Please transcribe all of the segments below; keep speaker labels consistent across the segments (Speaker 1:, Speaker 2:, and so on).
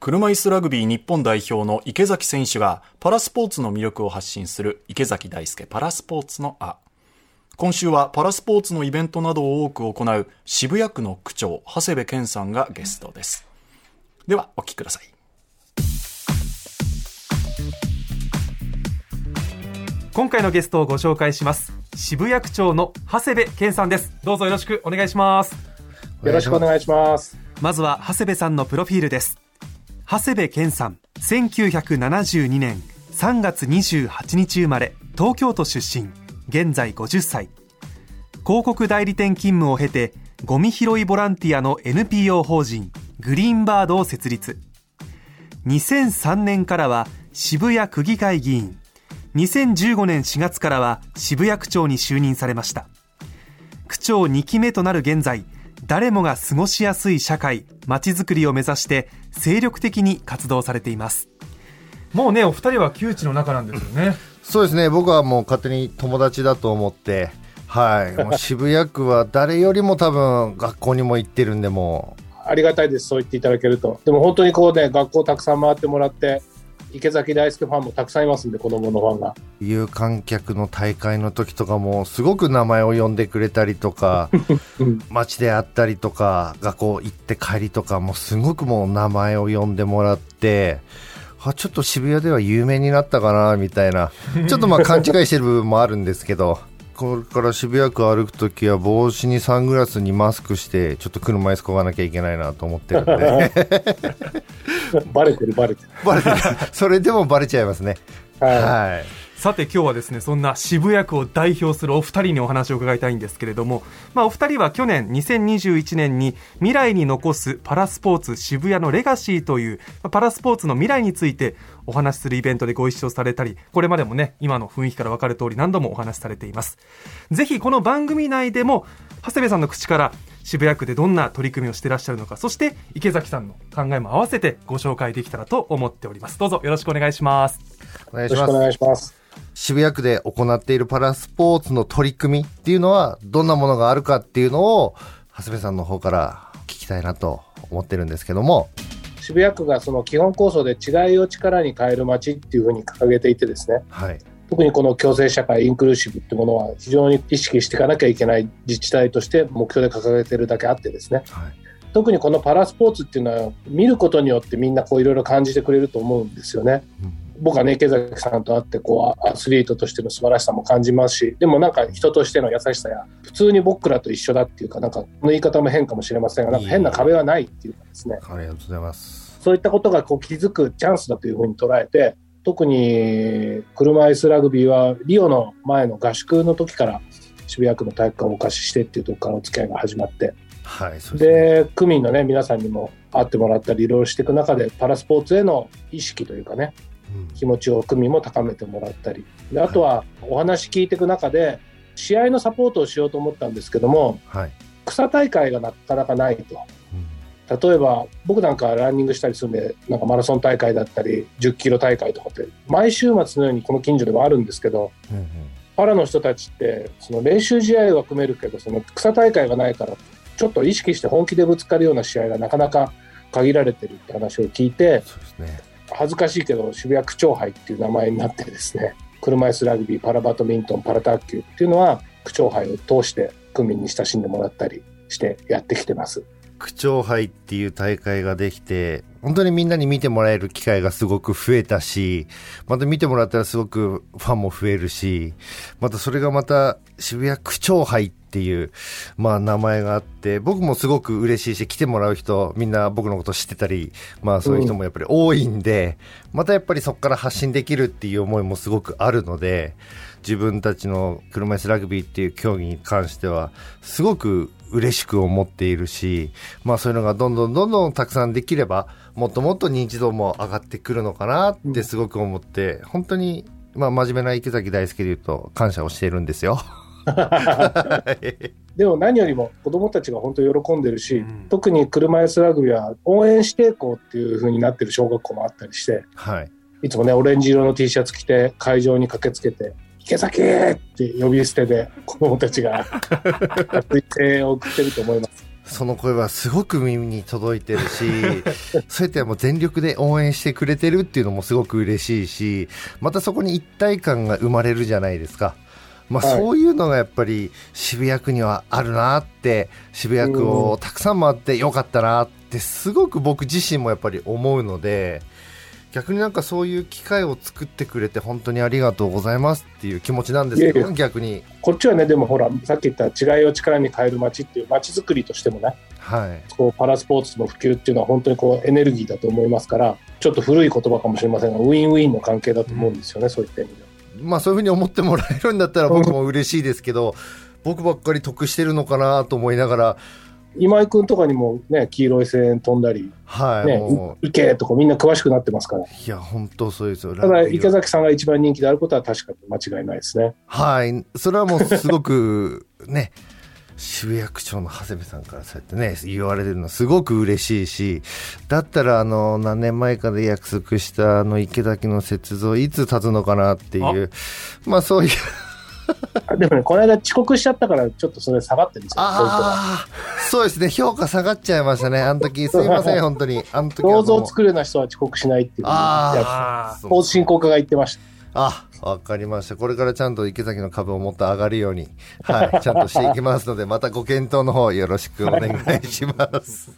Speaker 1: 車椅子ラグビー日本代表の池崎選手がパラスポーツの魅力を発信する池崎大輔パラスポーツのあ。今週はパラスポーツのイベントなどを多く行う渋谷区の区長、長谷部健さんがゲストです。では、お聞きください。
Speaker 2: 今回のゲストをご紹介します。渋谷区長の長谷部健さんです。どうぞよろしくお願いします。
Speaker 3: よろしくお願いします。
Speaker 2: まずは長谷部さんのプロフィールです。長谷部健さん1972年3月28日生まれ東京都出身現在50歳。広告代理店勤務を経てゴミ拾いボランティアの NPO 法人グリーンバードを設立。2003年からは渋谷区議会議員。2015年4月からは渋谷区長に就任されました。区長2期目となる現在誰もが過ごしやすい社会、まちづくりを目指して精力的に活動されています。もうね、お二人は窮地の中なんですよね。
Speaker 4: そうですね、僕はもう勝手に友達だと思って、はい、もう渋谷区は誰よりも多分学校にも行ってるんで、も
Speaker 3: ありがたいです、そう言っていただけると。でも本当にこうね、学校たくさん回ってもらって、池崎大輔ファンもたくさんいますんで、子供のファンが。
Speaker 4: 有観客の大会の時とかも、すごく名前を呼んでくれたりとか、街で会ったりとか、学校行って帰りとか、もすごくもう名前を呼んでもらって、あちょっと渋谷では有名になったかなみたいな、ちょっとまあ勘違いしてる部分もあるんですけど、これから渋谷区歩くときは帽子にサングラスにマスクしてちょっと車椅子こがなきゃいけないなと思ってるんで
Speaker 3: バレてるバレてる。
Speaker 4: バレてる。それでもバレちゃいますね。はい、
Speaker 2: はい。さて今日はですねそんな渋谷区を代表するお二人にお話を伺いたいんですけれども、まあ、お二人は去年2021年に未来に残すパラスポーツ渋谷のレガシーというパラスポーツの未来についてお話しするイベントでご一緒されたりこれまでもね今の雰囲気から分かる通り何度もお話しされています。ぜひこの番組内でも長谷部さんの口から渋谷区でどんな取り組みをしていらっしゃるのかそして池崎さんの考えも合わせてご紹介できたらと思っております。どうぞよろしくお願いします。
Speaker 3: お願いします。お願いします。
Speaker 4: 渋谷区で行っているパラスポーツの取り組みっていうのはどんなものがあるかっていうのを長谷部さんの方から聞きたいなと思ってるんですけども。
Speaker 3: 渋谷区がその基本構想で違いを力に変える街っていうふうに掲げていてですね、はい、特にこの共生社会インクルーシブっていうものは非常に意識していかなきゃいけない自治体として目標で掲げてるだけあってですね、はい、特にこのパラスポーツっていうのは見ることによってみんなこういろいろ感じてくれると思うんですよね。うん。僕はね池崎さんと会ってこうアスリートとしての素晴らしさも感じますしでもなんか人としての優しさや普通に僕らと一緒だっていうかなんかこの言い方も変かもしれませんがなんか変な壁はないっていうかですね。
Speaker 4: ありがとうございます。
Speaker 3: そういったことがこう気づくチャンスだというふうに捉えて特に車椅子ラグビーはリオの前の合宿の時から渋谷区の体育館をお貸ししてっていうところからお付き合いが始まって。はい、で、ね、区民のね皆さんにも会ってもらったりいろいろしていく中でパラスポーツへの意識というかね気持ちを区民も高めてもらったり。であとはお話聞いていく中で試合のサポートをしようと思ったんですけども、はい、草大会がなかなかないと。例えば僕なんかランニングしたりするんでなんかマラソン大会だったり10キロ大会とかって毎週末のようにこの近所ではあるんですけど、うんうん、パラの人たちってその練習試合は組めるけどその草大会がないからちょっと意識して本気でぶつかるような試合がなかなか限られてるって話を聞いて、ね、恥ずかしいけど渋谷区長杯っていう名前になってですね車椅子ラグビーパラバドミントンパラ卓球っていうのは区長杯を通して区民に親しんでもらったりしてやってきてます。
Speaker 4: 区長杯っていう大会ができて、本当にみんなに見てもらえる機会がすごく増えたし、また見てもらったらすごくファンも増えるし、またそれがまた渋谷区長杯っていう、まあ名前があって、僕もすごく嬉しいし、来てもらう人、みんな僕のこと知ってたり、まあそういう人もやっぱり多いんで、またやっぱりそこから発信できるっていう思いもすごくあるので、自分たちの車椅子ラグビーっていう競技に関しては、すごく嬉しく思っているし、まあそういうのがどんどんどんどんたくさんできれば、もっともっと認知度も上がってくるのかなってすごく思って、本当に、まあ真面目な池崎大輔で言うと感謝をしているんですよ。
Speaker 3: でも何よりも子どもたちが本当に喜んでるし、うん、特に車椅子ラグビーは応援していこうっていう風になってる小学校もあったりして、はい、いつもねオレンジ色の T シャツ着て会場に駆けつけて池崎って呼び捨てで子供たちが熱い声援を送ってると思います。
Speaker 4: その声はすごく耳に届いてるし そうやってもう全力で応援してくれてるっていうのもすごく嬉しいしまたそこに一体感が生まれるじゃないですか。まあ、そういうのがやっぱり渋谷区にはあるなって渋谷区をたくさん回ってよかったなってすごく僕自身もやっぱり思うので逆になんかそういう機会を作ってくれて本当にありがとうございますっていう気持ちなんですけど逆に
Speaker 3: こっちはねでもほらさっき言った違いを力に変える街っていう街づくりとしてもね、
Speaker 4: はい、
Speaker 3: こうパラスポーツの普及っていうのは本当にこうエネルギーだと思いますからちょっと古い言葉かもしれませんがウィンウィンの関係だと思うんですよね、うん、そういった意味では。
Speaker 4: まあそういうふうに思ってもらえるんだったら僕も嬉しいですけど、僕ばっかり得してるのかなと思いながら。
Speaker 3: 今井君とかにもね、黄色い声援飛んだり、
Speaker 4: はい、
Speaker 3: ね、行けとかみんな詳しくなってますから。い
Speaker 4: や、本当そうですよ。
Speaker 3: ただ、池崎さんが一番人気であることは確かに間違いないですね。
Speaker 4: はい。それはもうすごくね、渋谷区長の長谷部さんからそうやってね、言われてるのすごく嬉しいし、だったらあの、何年前かで約束したあの池崎の雪像いつ立つのかなっていう、まあそういう
Speaker 3: でもね、この間遅刻しちゃったから、ちょっとそれ下がってるんですよ、
Speaker 4: あそうですね、評価下がっちゃいましたね、あの時すいません、本当に。あの時
Speaker 3: 銅像作るような人は遅刻しないっていう、スポーツ振興課が言ってました。
Speaker 4: あわかりました。これからちゃんと池崎の株をもっと上がるように、はい、ちゃんとしていきますので、またご検討の方よろしくお願いします。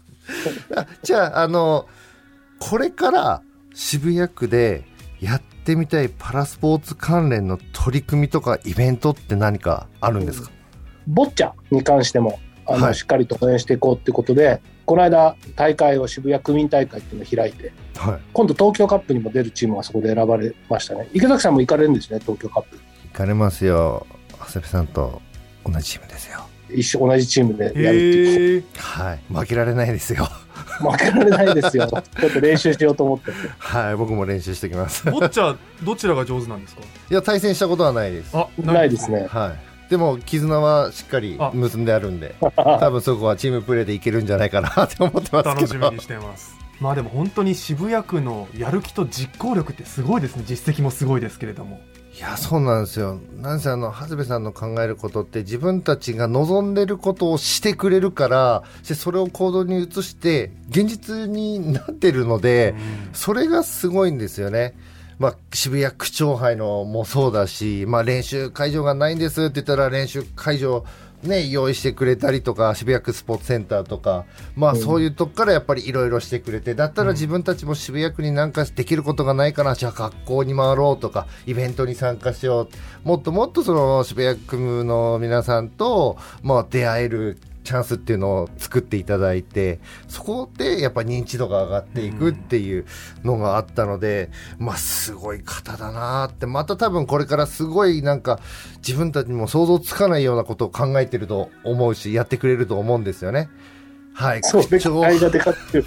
Speaker 4: じゃあ、あの、これから渋谷区でやってみたいパラスポーツ関連の取り組みとかイベントって何かあるんですか、
Speaker 3: ボッチャに関してもあの、はい、しっかりと応援していこうってことで、この間、大会を渋谷区民大会っていうのを開いて、はい、今度、東京カップにも出るチームがそこで選ばれましたね、池崎さんも行かれるんですね、東京カップ。
Speaker 4: 行かれますよ、長谷部さんと同じチームですよ。
Speaker 3: 一緒同じチームでやるっていう。
Speaker 4: はい、負けられないですよ。
Speaker 3: 負けられないですよ。ちょっと練習しようと思って。
Speaker 4: はい、僕も練習してきます。
Speaker 2: ボッチャ、どちらが上手なんですか？
Speaker 4: いや、対戦したことはないです。
Speaker 3: あ、ないですね。
Speaker 4: はい。でも絆はしっかり結んであるんで 多分そこはチームプレーでいけるんじゃないかなって思ってます
Speaker 2: 楽しみにしてますまあでも本当に渋谷区のやる気と実行力ってすごいですね実績もすごいですけれども
Speaker 4: いやそうなんですよなんせあの長谷部さんの考えることって自分たちが望んでることをしてくれるからそれを行動に移して現実になってるので、うん、それがすごいんですよね。まあ、渋谷区長杯のもそうだし、まあ、練習会場がないんですって言ったら練習会場ね、用意してくれたりとか、渋谷区スポーツセンターとか、まあそういうとこからやっぱりいろいろしてくれて、だったら自分たちも渋谷区になんかできることがないかな、じゃあ学校に回ろうとか、イベントに参加しよう。もっともっとその渋谷区の皆さんと、まあ出会えるチャンスっていうのを作っていただいてそこでやっぱ認知度が上がっていくっていうのがあったので、まあすごい方だなってまた多分これからすごいなんか自分たちにも想像つかないようなことを考えてると思うしやってくれると思うんですよね。はい、
Speaker 3: そう。区長杯がでかっていう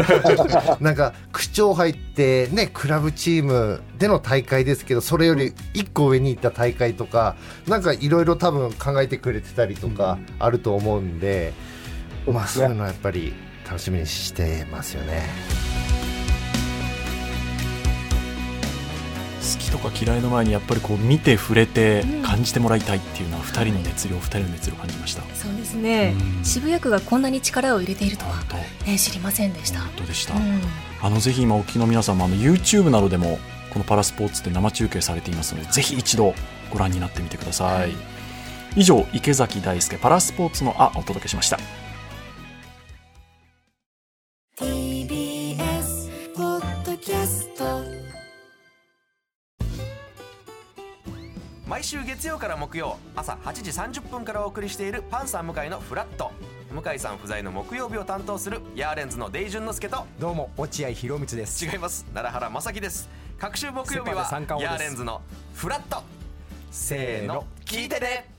Speaker 4: なんか区長杯ってねクラブチームでの大会ですけどそれより1個上に行った大会とかなんかいろいろ多分考えてくれてたりとかあると思うんで、うん、まあそういうのはやっぱり楽しみにしてますよね。
Speaker 1: 好きとか嫌いの前にやっぱりこう見て触れて感じてもらいたいっていうのは2人の熱量、2人の熱量を感じました。
Speaker 5: そうですね、うん、渋谷区がこんなに力を入れているとは、ね、知りませんでした。
Speaker 1: 本当でした、うん、あのぜひ今お聞きの皆さんもあの YouTube などでもこのパラスポーツって生中継されていますのでぜひ一度ご覧になってみてください、はい、以上池崎大輔パラスポーツのあお届けしました
Speaker 6: 月曜から木曜朝8時30分からお送りしているパンサー向井のフラット。向井さん不在の木曜日を担当するヤーレンズのデイジュンの之介と。
Speaker 7: どうも落合博満です。
Speaker 6: 違います。奈良原正樹です。各週木曜日はヤーレンズのフラット。せーの。聞いてね